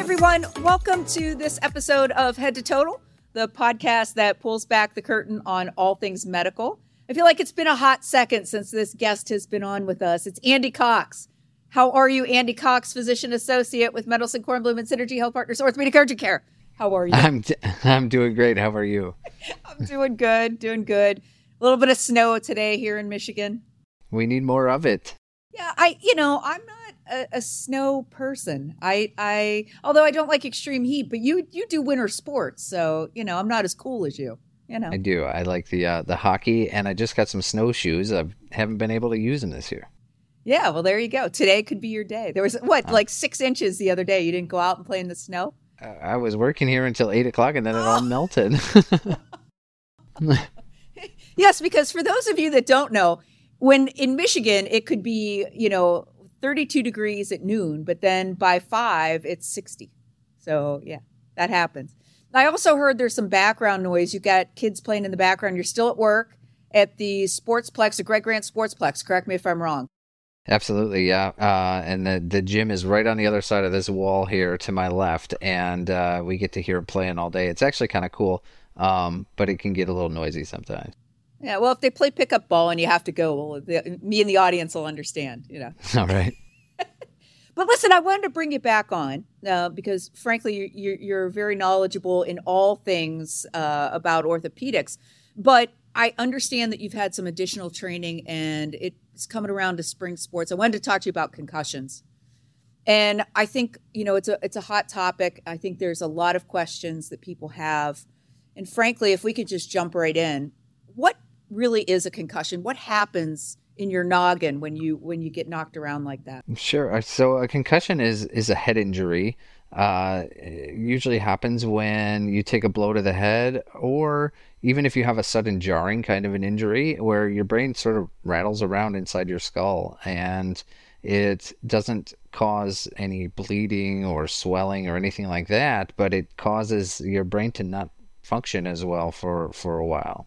everyone. Welcome to this episode of Head to Total, the podcast that pulls back the curtain on all things medical. I feel like it's been a hot second since this guest has been on with us. It's Andy Cox. How are you, Andy Cox, physician associate with Mendelson Kornblum and Synergy Health Partners Orthopedic Urgent Care? How are you? I'm d- I'm doing great. How are you? I'm doing good, doing good. A little bit of snow today here in Michigan. We need more of it. Yeah, I you know, I'm not a, a, snow person. I I although I don't like extreme heat, but you you do winter sports, so you know, I'm not as cool as you. You know. I do. I like the uh, the hockey and I just got some snowshoes. I haven't been able to use them this year. Yeah, well, there you go. Today could be your day. There was what, uh, like six inches the other day. You didn't go out and play in the snow. I was working here until eight o'clock, and then it all melted. yes, because for those of you that don't know, when in Michigan it could be you know 32 degrees at noon, but then by five it's 60. So yeah, that happens. I also heard there's some background noise. You got kids playing in the background. You're still at work at the Sportsplex, the Greg Grant Sportsplex. Correct me if I'm wrong. Absolutely, yeah. Uh, and the the gym is right on the other side of this wall here to my left, and uh, we get to hear them playing all day. It's actually kind of cool, um, but it can get a little noisy sometimes. Yeah, well, if they play pickup ball and you have to go, well, the, me and the audience will understand. You know. All right. but listen, I wanted to bring you back on uh, because, frankly, you're, you're, very knowledgeable in all things uh, about orthopedics. But I understand that you've had some additional training, and it's coming around to spring sports. I wanted to talk to you about concussions. And I think you know it's a it's a hot topic. I think there's a lot of questions that people have, and frankly, if we could just jump right in, what really is a concussion? What happens in your noggin when you when you get knocked around like that? Sure. Uh, so a concussion is is a head injury. Uh, usually happens when you take a blow to the head, or even if you have a sudden jarring kind of an injury where your brain sort of rattles around inside your skull and it doesn't cause any bleeding or swelling or anything like that, but it causes your brain to not function as well for, for a while.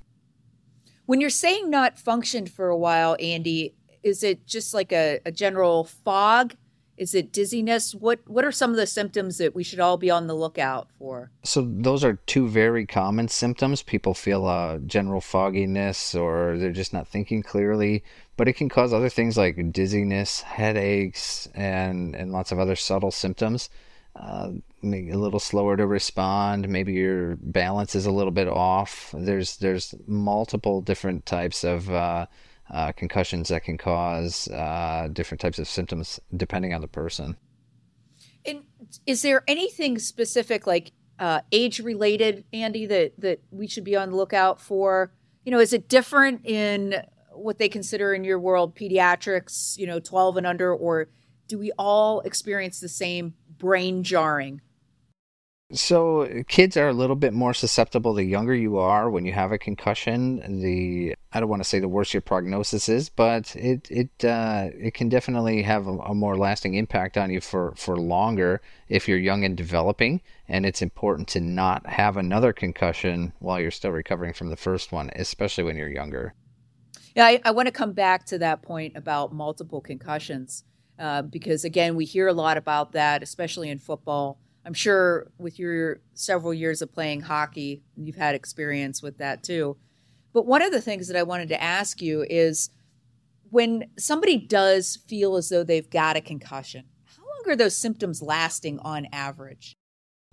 When you're saying not functioned for a while, Andy, is it just like a, a general fog? Is it dizziness? What what are some of the symptoms that we should all be on the lookout for? So those are two very common symptoms. People feel a general fogginess or they're just not thinking clearly, but it can cause other things like dizziness, headaches, and and lots of other subtle symptoms. Uh, a little slower to respond. Maybe your balance is a little bit off. There's there's multiple different types of uh, uh, concussions that can cause uh, different types of symptoms depending on the person. And is there anything specific, like uh, age related, Andy, that that we should be on the lookout for? You know, is it different in what they consider in your world pediatrics? You know, twelve and under, or do we all experience the same brain jarring so kids are a little bit more susceptible the younger you are when you have a concussion. The I don't want to say the worse your prognosis is, but it it uh, it can definitely have a, a, more lasting impact on you for for longer if you're young and developing. And it's important to not have another concussion while you're still recovering from the first one, especially when you're younger. Yeah, I, I want to come back to that point about multiple concussions uh, because again, we hear a lot about that, especially in football. I'm sure with your several years of playing hockey, you've had experience with that too. But one of the things that I wanted to ask you is when somebody does feel as though they've got a concussion, how long are those symptoms lasting on average?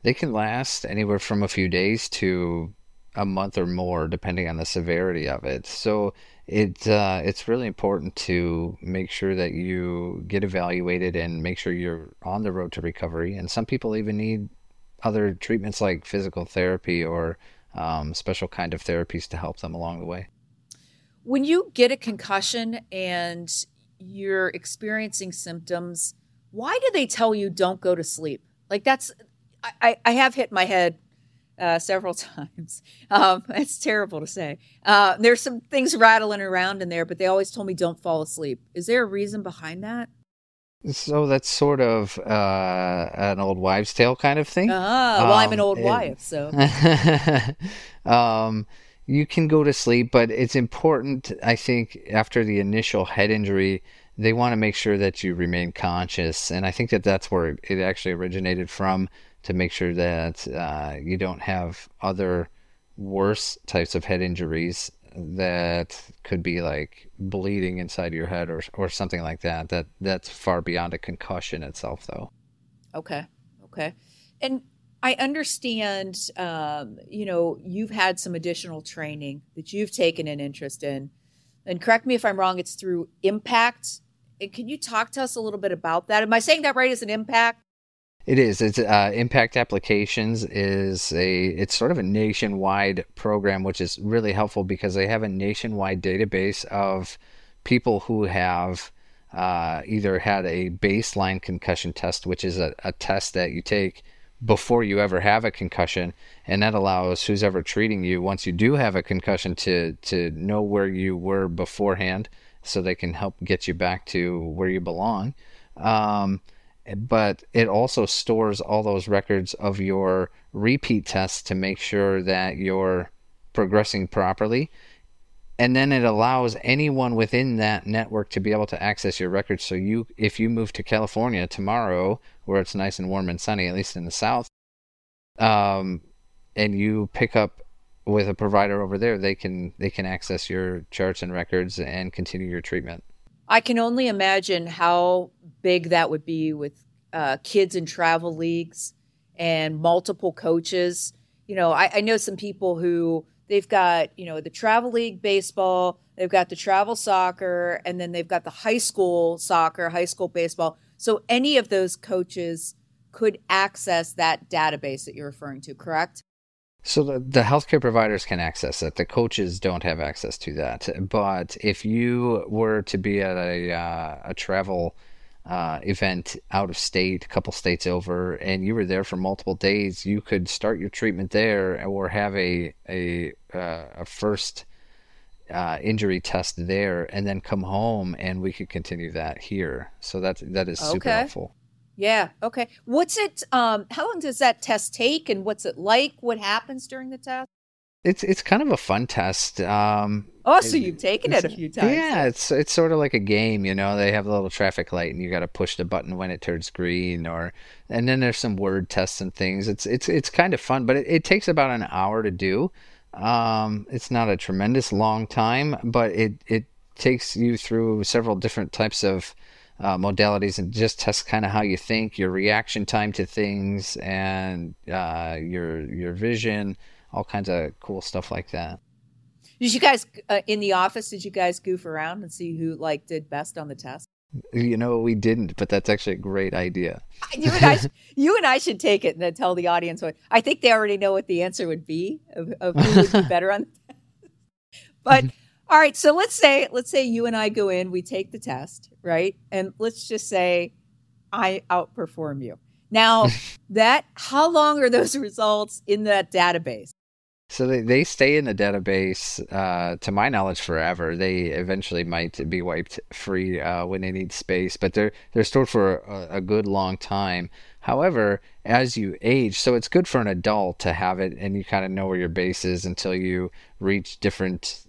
They can last anywhere from a few days to a month or more, depending on the severity of it. So it uh, it's really important to make sure that you get evaluated and make sure you're on the road to recovery. And some people even need other treatments like physical therapy or um, special kind of therapies to help them along the way. When you get a concussion and you're experiencing symptoms, why do they tell you don't go to sleep? Like that's I, I have hit my head uh, several times. Um, it's terrible to say. Uh, there's some things rattling around in there, but they always told me don't fall asleep. Is there a reason behind that? So that's sort of uh, an old wives' tale kind of thing. Ah, well, um, I'm an um, old wife, so. um, you can go to sleep, but it's important, I think, after the initial head injury, they want to make sure that you remain conscious. And I think that that's where it actually originated from to make sure that uh, you don't have other worse types of head injuries that could be like bleeding inside your head or or something like that. That that's far beyond a concussion itself, though. Okay, okay, and I understand. Um, you know, you've had some additional training that you've taken an interest in, and correct me if I'm wrong. It's through Impact. And can you talk to us a little bit about that? Am I saying that right? As an impact? It is. It's uh, Impact Applications is a. It's sort of a nationwide program, which is really helpful because they have a nationwide database of people who have uh, either had a baseline concussion test, which is a, a test that you take before you ever have a concussion, and that allows who's ever treating you once you do have a concussion to to know where you were beforehand, so they can help get you back to where you belong. Um, but it also stores all those records of your repeat tests to make sure that you're progressing properly. And then it allows anyone within that network to be able to access your records. So you, if you move to California tomorrow, where it's nice and warm and sunny, at least in the south, um, and you pick up with a provider over there, they can they can access your charts and records and continue your treatment. I can only imagine how big that would be with uh, kids in travel leagues and multiple coaches. You know, I, I know some people who they've got, you know, the travel league baseball, they've got the travel soccer, and then they've got the high school soccer, high school baseball. So any of those coaches could access that database that you're referring to, correct? So the, the healthcare providers can access it. The coaches don't have access to that. But if you were to be at a uh, a travel uh, event out of state, a couple states over, and you were there for multiple days, you could start your treatment there or have a a uh, a first uh, injury test there, and then come home, and we could continue that here. So that that is super Okay. helpful. Yeah. Okay. What's it? Um, how long does that test take, and what's it like? What happens during the test? It's it's kind of a fun test. Um, Oh, so you've taken it a few times. Yeah, it's it's sort of like a game, you know. They have a little traffic light, and you got to push the button when it turns green, or and then there's some word tests and things. It's it's it's kind of fun, but it, it takes about an hour to do. Um, it's not a tremendous long time, but it it takes you through several different types of uh, modalities and just test kind of how you think, your reaction time to things, and uh, your your vision, all kinds of cool stuff like that. Did you guys uh, in the office? Did you guys goof around and see who like did best on the test? You know, we didn't, but that's actually a great idea. You and I, sh- you and I should take it and then tell the audience what. I think they already know what the answer would be of, of who would be better on the test. But all right, so let's say let's say you and I go in, we take the test, right? And let's just say I outperform you. Now that how long are those results in that database? So they, they stay in the database, uh, to my knowledge, forever. They eventually might be wiped free uh, when they need space, but they're they're stored for a, a good long time. However, as you age, so it's good for an adult to have it, and you kind of know where your base is until you reach different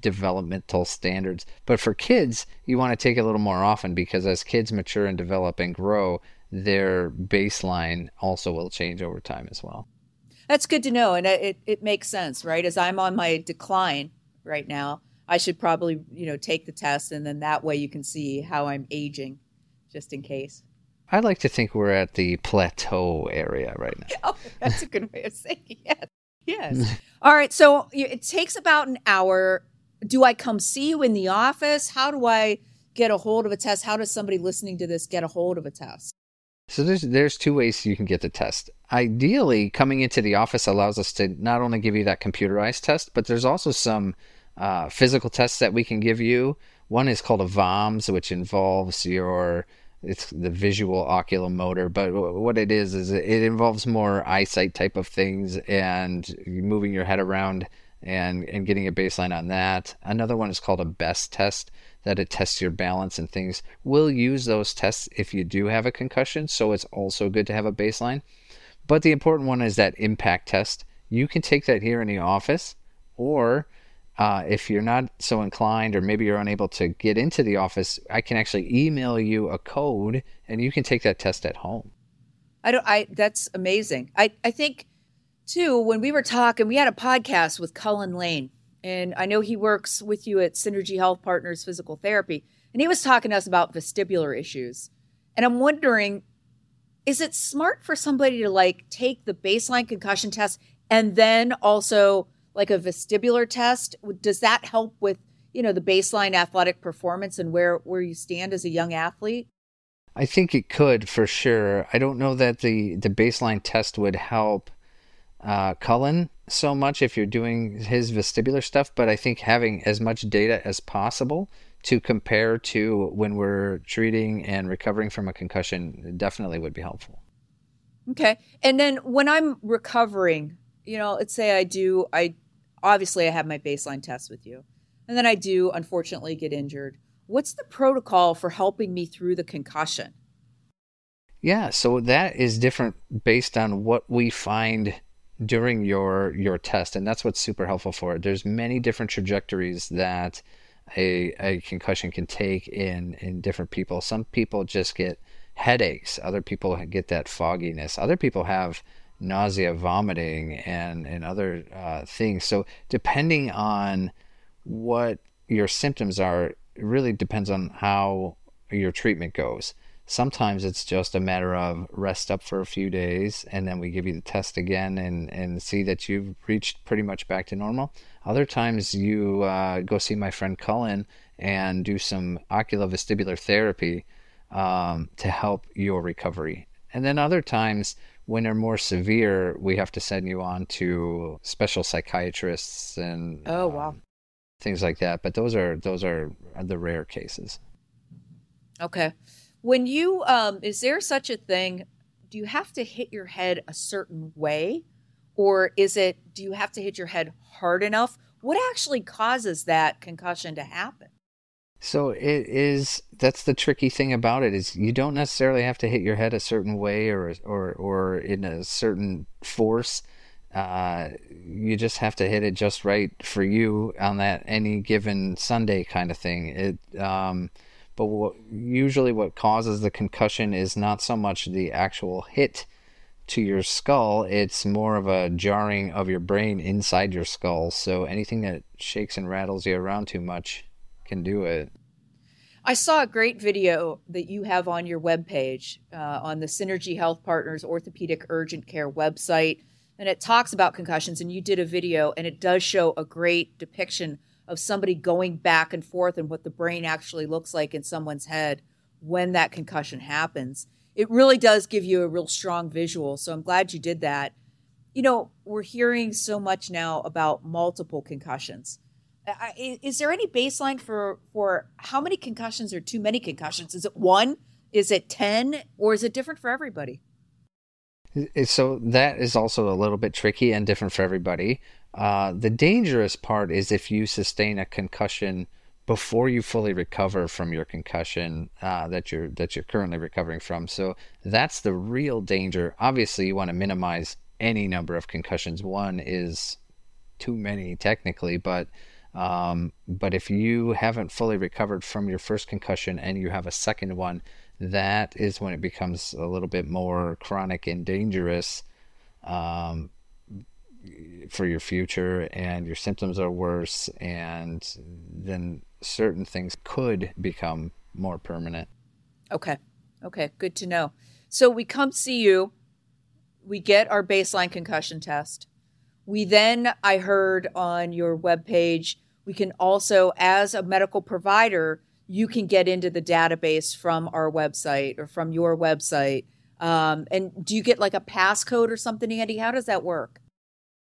developmental standards. But for kids, you want to take it a little more often because as kids mature and develop and grow, their baseline also will change over time as well. That's good to know, and it it makes sense, right? As I'm on my decline right now, I should probably you know take the test, and then that way you can see how I'm aging, just in case. I like to think we're at the plateau area right now. Oh, that's a good way of saying it. Yes. Yes. All right. So it takes about an hour. Do I come see you in the office? How do I get a hold of a test? How does somebody listening to this get a hold of a test? So there's there's two ways you can get the test. Ideally, coming into the office allows us to not only give you that computerized test, but there's also some uh, physical tests that we can give you. One is called a VOMS, which involves your it's the visual oculomotor, but wh- what it is is it involves more eyesight type of things and moving your head around and and getting a baseline on that. Another one is called a BEST test that it tests your balance and things. We'll use those tests if you do have a concussion, so it's also good to have a baseline. But the important one is that impact test. You can take that here in the office, or uh, if you're not so inclined, or maybe you're unable to get into the office, I can actually email you a code and you can take that test at home. I don't. I that's amazing. I I think too when we were talking, we had a podcast with Cullen Lane, and I know he works with you at Synergy Health Partners Physical Therapy, and he was talking to us about vestibular issues, and I'm wondering, is it smart for somebody to like take the baseline concussion test and then also like a vestibular test? Does that help with you know the baseline athletic performance and where where you stand as a young athlete? I think it could for sure. I don't know that the the baseline test would help uh, Cullen so much if you're doing his vestibular stuff, but I think having as much data as possible to compare to when we're treating and recovering from a concussion definitely would be helpful. Okay. And then when I'm recovering, you know, let's say I do, I obviously I have my baseline test with you, and then I do unfortunately get injured. What's the protocol for helping me through the concussion? Yeah, so that is different based on what we find during your your test and that's what's super helpful for it. There's many different trajectories that a, a concussion can take in in different people. Some people just get headaches, other people get that fogginess. Other people have nausea, vomiting and and other uh, things. So depending on what your symptoms are, it really depends on how your treatment goes. Sometimes it's just a matter of rest up for a few days and then we give you the test again and, and see that you've reached pretty much back to normal. Other times you uh, go see my friend Cullen and do some oculovestibular therapy um, to help your recovery. And then other times when they're more severe, we have to send you on to special psychiatrists and oh wow um, things like that. But those are those are the rare cases. Okay. When you um, is there such a thing? Do you have to hit your head a certain way, or is it do you have to hit your head hard enough? What actually causes that concussion to happen? So it is that's the tricky thing about it is you don't necessarily have to hit your head a certain way or or or in a certain force uh, you just have to hit it just right for you on that any given Sunday kind of thing. It, um, but what, usually what causes the concussion is not so much the actual hit to your skull; it's more of a jarring of your brain inside your skull. So anything that shakes and rattles you around too much can do it. I saw a great video that you have on your webpage uh, on the Synergy Health Partners Orthopedic Urgent Care website and it talks about concussions and you did a video and it does show a great depiction of somebody going back and forth and what the brain actually looks like in someone's head when that concussion happens. It really does give you a real strong visual so i'm glad you did that. You know we're hearing so much now about multiple concussions is there any baseline for for how many concussions are too many concussions is it one is it 10 or is it different for everybody so that is also a little bit tricky and different for everybody. Uh, the dangerous part is if you sustain a concussion before you fully recover from your concussion uh, that you're that you're currently recovering from. So that's the real danger. Obviously, you want to minimize any number of concussions. One is too many technically, but um, but if you haven't fully recovered from your first concussion and you have a second one, that is when it becomes a little bit more chronic and dangerous um, for your future, and your symptoms are worse, and then certain things could become more permanent. Okay. Okay. Good to know. So we come see you, we get our baseline concussion test. We then, I heard on your webpage, we can also, as a medical provider, you can get into the database from our website or from your website. Um, and do you get like a passcode or something, Andy? How does that work?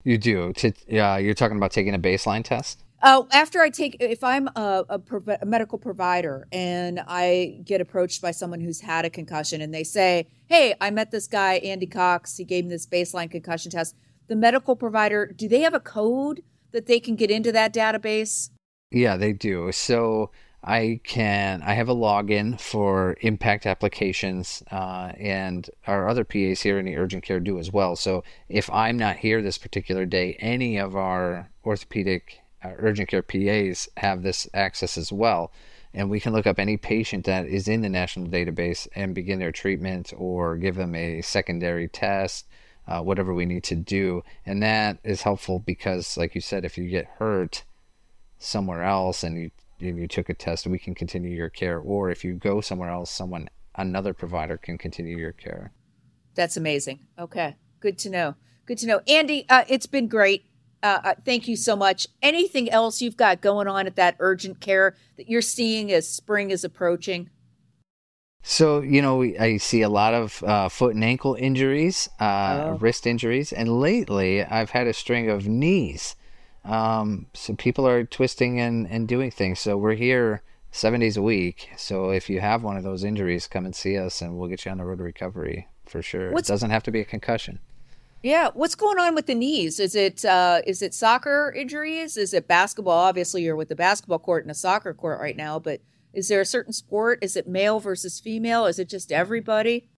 You do. To, yeah, you're talking about taking a baseline test. Oh, after I take, if I'm a, a, a, medical provider and I get approached by someone who's had a concussion and they say, Hey, I met this guy, Andy Cox. He gave me this baseline concussion test. The medical provider, do they have a code that they can get into that database? Yeah, they do. So I can I have a login for impact applications, uh, and our other PAs here in the urgent care do as well. So if I'm not here this particular day, any of our orthopedic uh, urgent care PAs have this access as well. and we can look up any patient that is in the national database and begin their treatment or give them a secondary test, uh, whatever we need to do. And that is helpful because, like you said, if you get hurt somewhere else and you and you took a test, we can continue your care. Or if you go somewhere else, someone another provider can continue your care. That's amazing. Okay, good to know. Good to know, Andy. Uh, it's been great. Uh, uh, thank you so much. Anything else you've got going on at that urgent care that you're seeing as spring is approaching? So, you know, I see a lot of uh, foot and ankle injuries, uh, oh. wrist injuries, and lately I've had a string of knees. Um, so people are twisting and, and doing things. So we're here seven days a week. So if you have one of those injuries, come and see us and we'll get you on the road to recovery for sure. What's, it doesn't have to be a concussion. Yeah, what's going on with the knees? Is it uh, is it soccer injuries? Is it basketball? Obviously, you're with the basketball court and a soccer court right now, but is there a certain sport? Is it male versus female? Is it just everybody?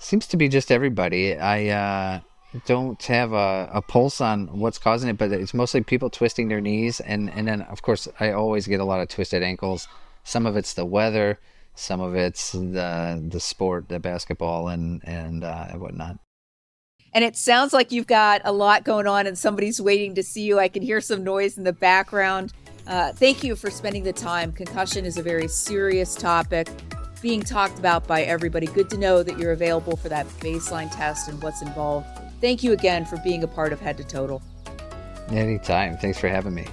Seems to be just everybody. I uh, don't have a, a pulse on what's causing it, but it's mostly people twisting their knees, and and then of course I always get a lot of twisted ankles. Some of it's the weather, some of it's the the sport, the basketball, and and uh, whatnot. And it sounds like you've got a lot going on and somebody's waiting to see you. I can hear some noise in the background. Uh, thank you for spending the time. Concussion is a very serious topic being talked about by everybody. Good to know that you're available for that baseline test and what's involved. Thank you again for being a part of Head to Total. Anytime. Thanks for having me.